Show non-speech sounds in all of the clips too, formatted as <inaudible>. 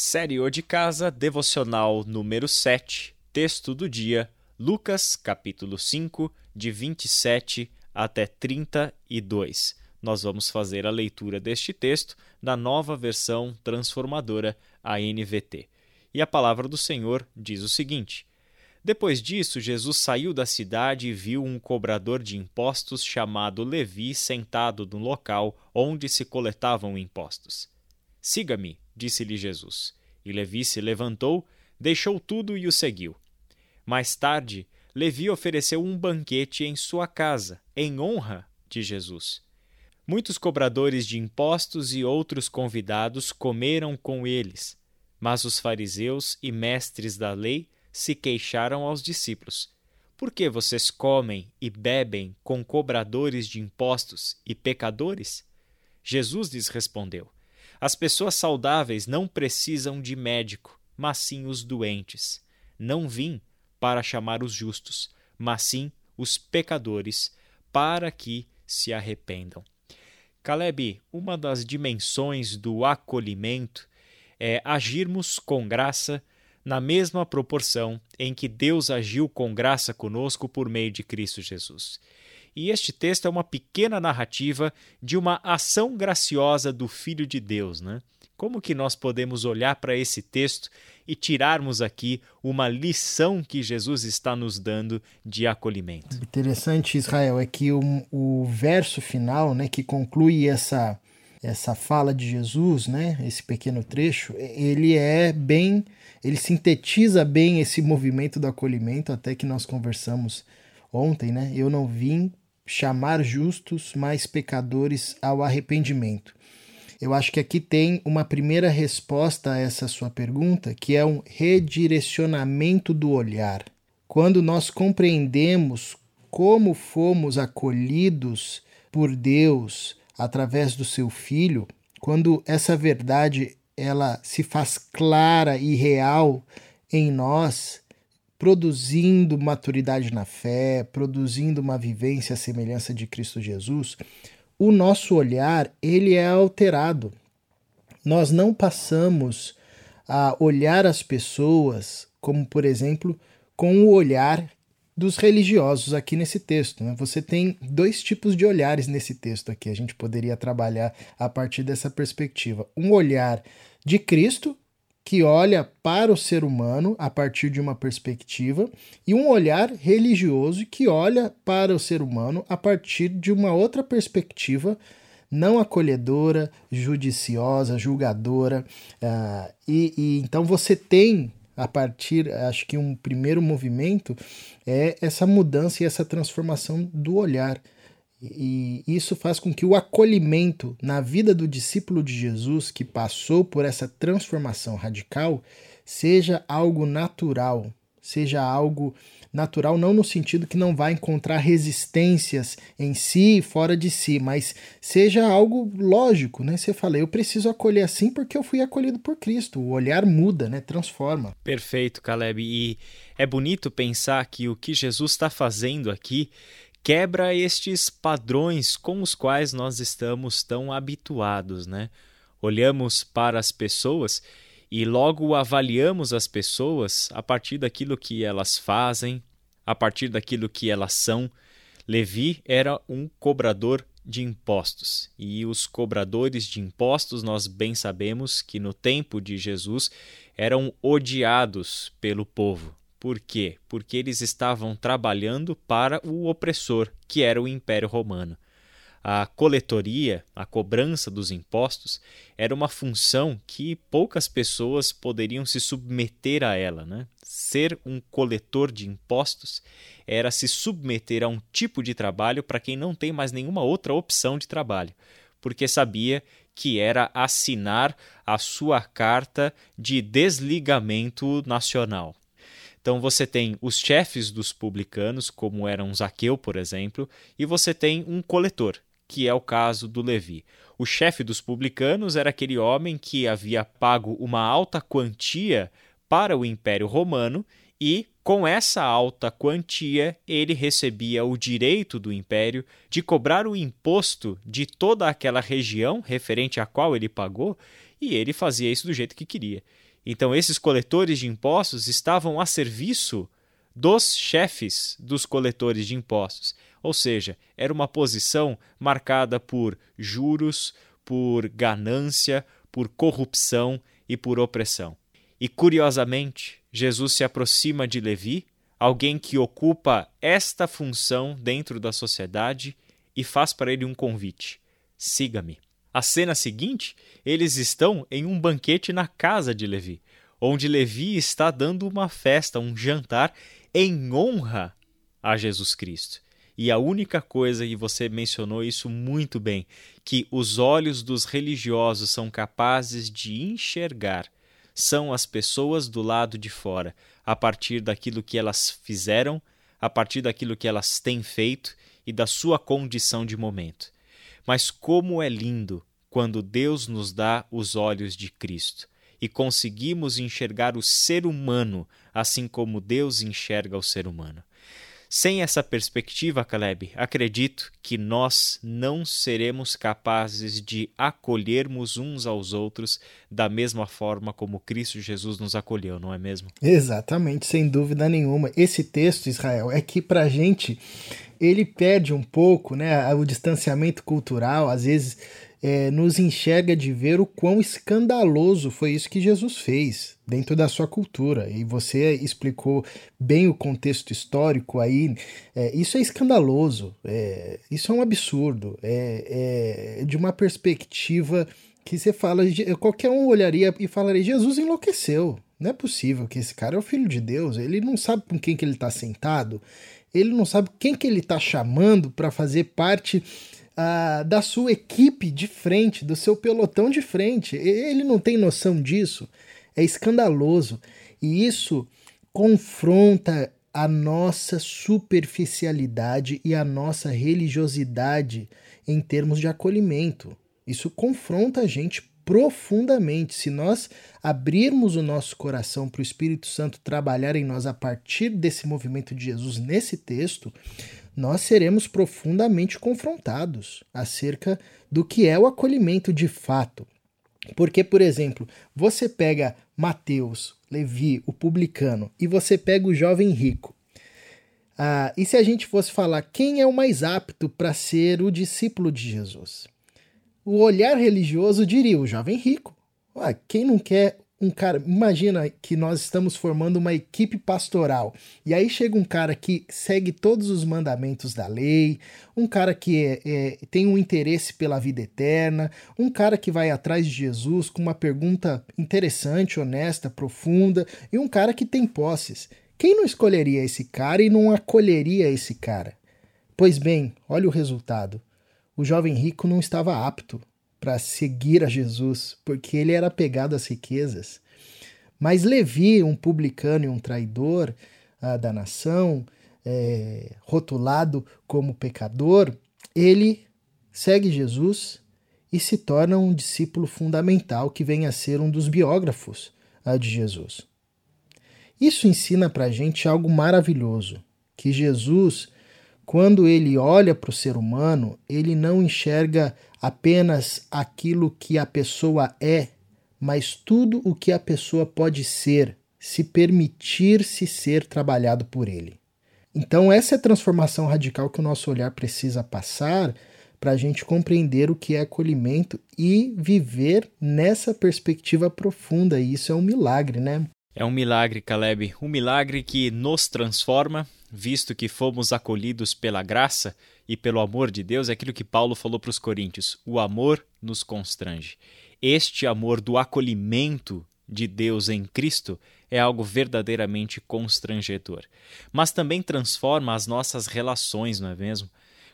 Série O de Casa, devocional número 7, texto do dia, Lucas, capítulo 5, de 27 até 32. Nós vamos fazer a leitura deste texto na nova versão transformadora, a NVT. E a palavra do Senhor diz o seguinte: Depois disso, Jesus saiu da cidade e viu um cobrador de impostos chamado Levi sentado no local onde se coletavam impostos. Siga-me, disse-lhe Jesus. E Levi se levantou, deixou tudo e o seguiu. Mais tarde, Levi ofereceu um banquete em sua casa, em honra de Jesus. Muitos cobradores de impostos e outros convidados comeram com eles, mas os fariseus e mestres da lei se queixaram aos discípulos: Por que vocês comem e bebem com cobradores de impostos e pecadores? Jesus lhes respondeu: as pessoas saudáveis não precisam de médico, mas sim os doentes. Não vim para chamar os justos, mas sim os pecadores, para que se arrependam. Caleb, uma das dimensões do acolhimento é agirmos com graça na mesma proporção em que Deus agiu com graça conosco por meio de Cristo Jesus. E este texto é uma pequena narrativa de uma ação graciosa do Filho de Deus, né? Como que nós podemos olhar para esse texto e tirarmos aqui uma lição que Jesus está nos dando de acolhimento? Interessante, Israel, é que o, o verso final, né, que conclui essa essa fala de Jesus, né, esse pequeno trecho, ele é bem, ele sintetiza bem esse movimento do acolhimento, até que nós conversamos ontem, né? Eu não vim chamar justos, mas pecadores ao arrependimento. Eu acho que aqui tem uma primeira resposta a essa sua pergunta, que é um redirecionamento do olhar. Quando nós compreendemos como fomos acolhidos por Deus através do seu filho, quando essa verdade ela se faz clara e real em nós, produzindo maturidade na fé, produzindo uma vivência à semelhança de Cristo Jesus, o nosso olhar ele é alterado. Nós não passamos a olhar as pessoas como, por exemplo, com o olhar dos religiosos aqui nesse texto. Né? Você tem dois tipos de olhares nesse texto aqui. A gente poderia trabalhar a partir dessa perspectiva. Um olhar de Cristo, que olha para o ser humano a partir de uma perspectiva, e um olhar religioso que olha para o ser humano a partir de uma outra perspectiva não acolhedora, judiciosa, julgadora. Uh, e, e então você tem a partir, acho que um primeiro movimento é essa mudança e essa transformação do olhar. E isso faz com que o acolhimento na vida do discípulo de Jesus, que passou por essa transformação radical, seja algo natural, seja algo natural, não no sentido que não vai encontrar resistências em si e fora de si, mas seja algo lógico, né? Você fala, eu preciso acolher assim porque eu fui acolhido por Cristo. O olhar muda, né? Transforma. Perfeito, Caleb. E é bonito pensar que o que Jesus está fazendo aqui quebra estes padrões com os quais nós estamos tão habituados, né? Olhamos para as pessoas e logo avaliamos as pessoas a partir daquilo que elas fazem, a partir daquilo que elas são. Levi era um cobrador de impostos. E os cobradores de impostos, nós bem sabemos que no tempo de Jesus eram odiados pelo povo. Por quê? Porque eles estavam trabalhando para o opressor, que era o Império Romano. A coletoria, a cobrança dos impostos, era uma função que poucas pessoas poderiam se submeter a ela. Né? Ser um coletor de impostos era se submeter a um tipo de trabalho para quem não tem mais nenhuma outra opção de trabalho, porque sabia que era assinar a sua carta de desligamento nacional. Então você tem os chefes dos publicanos, como eram Zaqueu, por exemplo, e você tem um coletor, que é o caso do Levi. O chefe dos publicanos era aquele homem que havia pago uma alta quantia para o Império Romano e, com essa alta quantia, ele recebia o direito do império de cobrar o imposto de toda aquela região referente à qual ele pagou e ele fazia isso do jeito que queria. Então, esses coletores de impostos estavam a serviço dos chefes dos coletores de impostos. Ou seja, era uma posição marcada por juros, por ganância, por corrupção e por opressão. E curiosamente, Jesus se aproxima de Levi, alguém que ocupa esta função dentro da sociedade, e faz para ele um convite: siga-me. A cena seguinte, eles estão em um banquete na casa de Levi, onde Levi está dando uma festa, um jantar em honra a Jesus Cristo. E a única coisa, e você mencionou isso muito bem, que os olhos dos religiosos são capazes de enxergar são as pessoas do lado de fora, a partir daquilo que elas fizeram, a partir daquilo que elas têm feito e da sua condição de momento. Mas como é lindo quando Deus nos dá os olhos de Cristo e conseguimos enxergar o ser humano assim como Deus enxerga o ser humano. Sem essa perspectiva, Caleb, acredito que nós não seremos capazes de acolhermos uns aos outros da mesma forma como Cristo Jesus nos acolheu, não é mesmo? Exatamente, sem dúvida nenhuma. Esse texto, Israel, é que para gente ele perde um pouco né, o distanciamento cultural, às vezes é, nos enxerga de ver o quão escandaloso foi isso que Jesus fez dentro da sua cultura. E você explicou bem o contexto histórico aí. É, isso é escandaloso, é, isso é um absurdo, é, é de uma perspectiva que você fala, qualquer um olharia e falaria: Jesus enlouqueceu. Não é possível que esse cara é o filho de Deus, ele não sabe com quem que ele está sentado, ele não sabe quem que ele está chamando para fazer parte da sua equipe de frente, do seu pelotão de frente. Ele não tem noção disso. É escandaloso. E isso confronta a nossa superficialidade e a nossa religiosidade em termos de acolhimento. Isso confronta a gente profundamente. Se nós abrirmos o nosso coração para o Espírito Santo trabalhar em nós a partir desse movimento de Jesus nesse texto, nós seremos profundamente confrontados acerca do que é o acolhimento de fato. Porque, por exemplo, você pega Mateus, Levi, o publicano, e você pega o jovem rico. Ah, e se a gente fosse falar quem é o mais apto para ser o discípulo de Jesus? O olhar religioso diria o jovem rico. Quem não quer um cara. Imagina que nós estamos formando uma equipe pastoral. E aí chega um cara que segue todos os mandamentos da lei, um cara que é, é, tem um interesse pela vida eterna, um cara que vai atrás de Jesus com uma pergunta interessante, honesta, profunda, e um cara que tem posses. Quem não escolheria esse cara e não acolheria esse cara? Pois bem, olha o resultado. O jovem rico não estava apto para seguir a Jesus, porque ele era apegado às riquezas. Mas Levi, um publicano e um traidor uh, da nação, é, rotulado como pecador, ele segue Jesus e se torna um discípulo fundamental que vem a ser um dos biógrafos uh, de Jesus. Isso ensina para a gente algo maravilhoso, que Jesus, quando ele olha para o ser humano, ele não enxerga apenas aquilo que a pessoa é, mas tudo o que a pessoa pode ser, se permitir-se ser trabalhado por ele. Então, essa é a transformação radical que o nosso olhar precisa passar para a gente compreender o que é acolhimento e viver nessa perspectiva profunda. E isso é um milagre, né? É um milagre, Caleb. Um milagre que nos transforma, visto que fomos acolhidos pela graça e pelo amor de Deus, é aquilo que Paulo falou para os Coríntios: o amor nos constrange. Este amor do acolhimento de Deus em Cristo é algo verdadeiramente constrangedor. Mas também transforma as nossas relações, não é mesmo?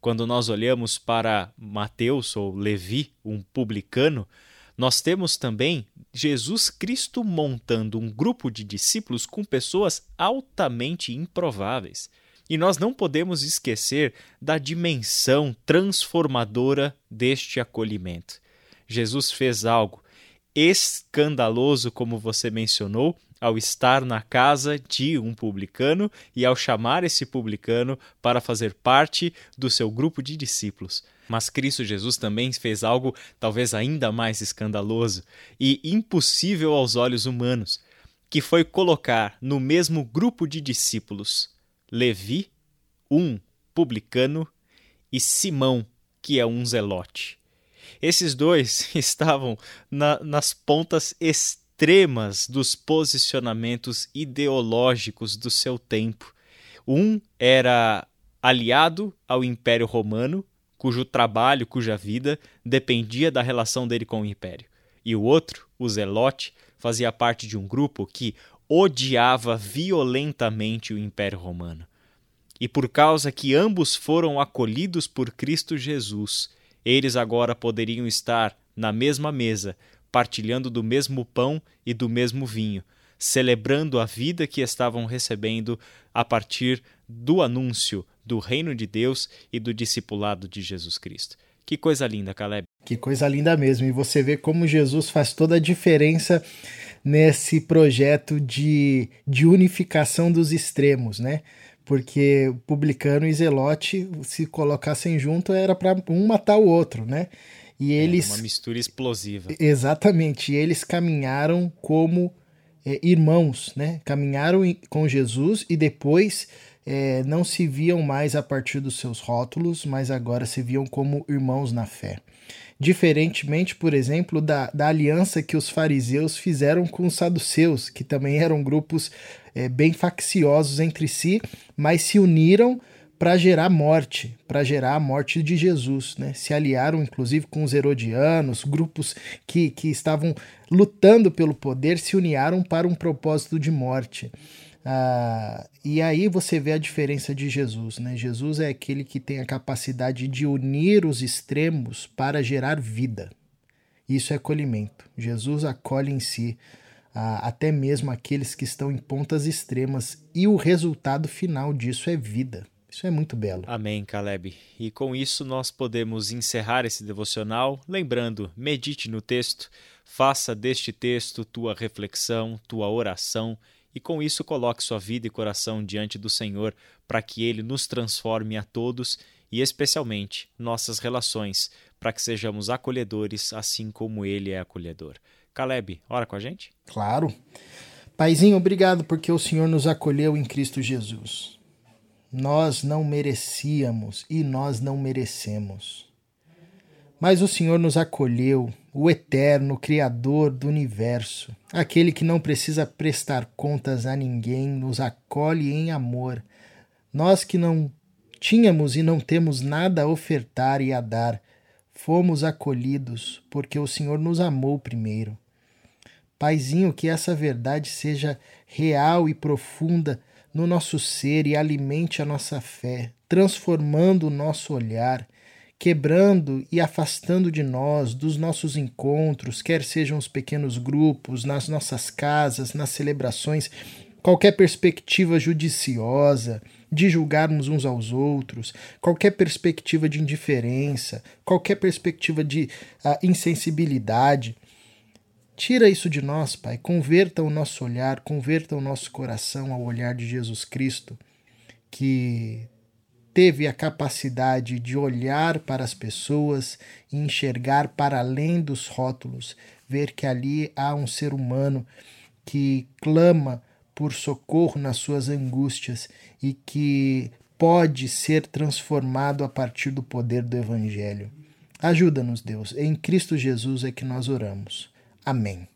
Quando nós olhamos para Mateus ou Levi, um publicano, nós temos também Jesus Cristo montando um grupo de discípulos com pessoas altamente improváveis. E nós não podemos esquecer da dimensão transformadora deste acolhimento. Jesus fez algo escandaloso, como você mencionou, ao estar na casa de um publicano e ao chamar esse publicano para fazer parte do seu grupo de discípulos. Mas Cristo Jesus também fez algo talvez ainda mais escandaloso e impossível aos olhos humanos, que foi colocar no mesmo grupo de discípulos Levi, um publicano, e Simão, que é um zelote. Esses dois <laughs> estavam na, nas pontas extremas dos posicionamentos ideológicos do seu tempo. Um era aliado ao Império Romano, cujo trabalho, cuja vida dependia da relação dele com o Império. E o outro, o Zelote, fazia parte de um grupo que odiava violentamente o Império Romano. E por causa que ambos foram acolhidos por Cristo Jesus, eles agora poderiam estar na mesma mesa, partilhando do mesmo pão e do mesmo vinho, celebrando a vida que estavam recebendo a partir do anúncio do reino de Deus e do discipulado de Jesus Cristo. Que coisa linda, Caleb. Que coisa linda mesmo. E você vê como Jesus faz toda a diferença nesse projeto de, de unificação dos extremos, né? Porque publicano e zelote, se colocassem junto, era para um matar o outro, né? E eles. É uma mistura explosiva. Exatamente. E eles caminharam como é, irmãos, né? Caminharam com Jesus e depois é, não se viam mais a partir dos seus rótulos, mas agora se viam como irmãos na fé. Diferentemente, por exemplo, da, da aliança que os fariseus fizeram com os saduceus, que também eram grupos é, bem facciosos entre si, mas se uniram para gerar morte, para gerar a morte de Jesus. Né? Se aliaram, inclusive, com os herodianos, grupos que, que estavam lutando pelo poder, se uniaram para um propósito de morte. Ah, e aí você vê a diferença de Jesus. Né? Jesus é aquele que tem a capacidade de unir os extremos para gerar vida. Isso é acolhimento. Jesus acolhe em si ah, até mesmo aqueles que estão em pontas extremas, e o resultado final disso é vida. Isso é muito belo. Amém, Caleb. E com isso nós podemos encerrar esse devocional, lembrando, medite no texto, faça deste texto tua reflexão, tua oração e com isso coloque sua vida e coração diante do Senhor para que ele nos transforme a todos e especialmente nossas relações, para que sejamos acolhedores assim como ele é acolhedor. Caleb, ora com a gente? Claro. Paizinho, obrigado porque o Senhor nos acolheu em Cristo Jesus. Nós não merecíamos e nós não merecemos. Mas o Senhor nos acolheu, o eterno Criador do universo, aquele que não precisa prestar contas a ninguém, nos acolhe em amor. Nós que não tínhamos e não temos nada a ofertar e a dar, fomos acolhidos porque o Senhor nos amou primeiro. Paizinho, que essa verdade seja real e profunda no nosso ser e alimente a nossa fé, transformando o nosso olhar quebrando e afastando de nós, dos nossos encontros, quer sejam os pequenos grupos, nas nossas casas, nas celebrações, qualquer perspectiva judiciosa de julgarmos uns aos outros, qualquer perspectiva de indiferença, qualquer perspectiva de uh, insensibilidade. Tira isso de nós, Pai. Converta o nosso olhar, converta o nosso coração ao olhar de Jesus Cristo, que teve a capacidade de olhar para as pessoas e enxergar para além dos rótulos, ver que ali há um ser humano que clama por socorro nas suas angústias e que pode ser transformado a partir do poder do Evangelho. Ajuda-nos, Deus. Em Cristo Jesus é que nós oramos. Amém.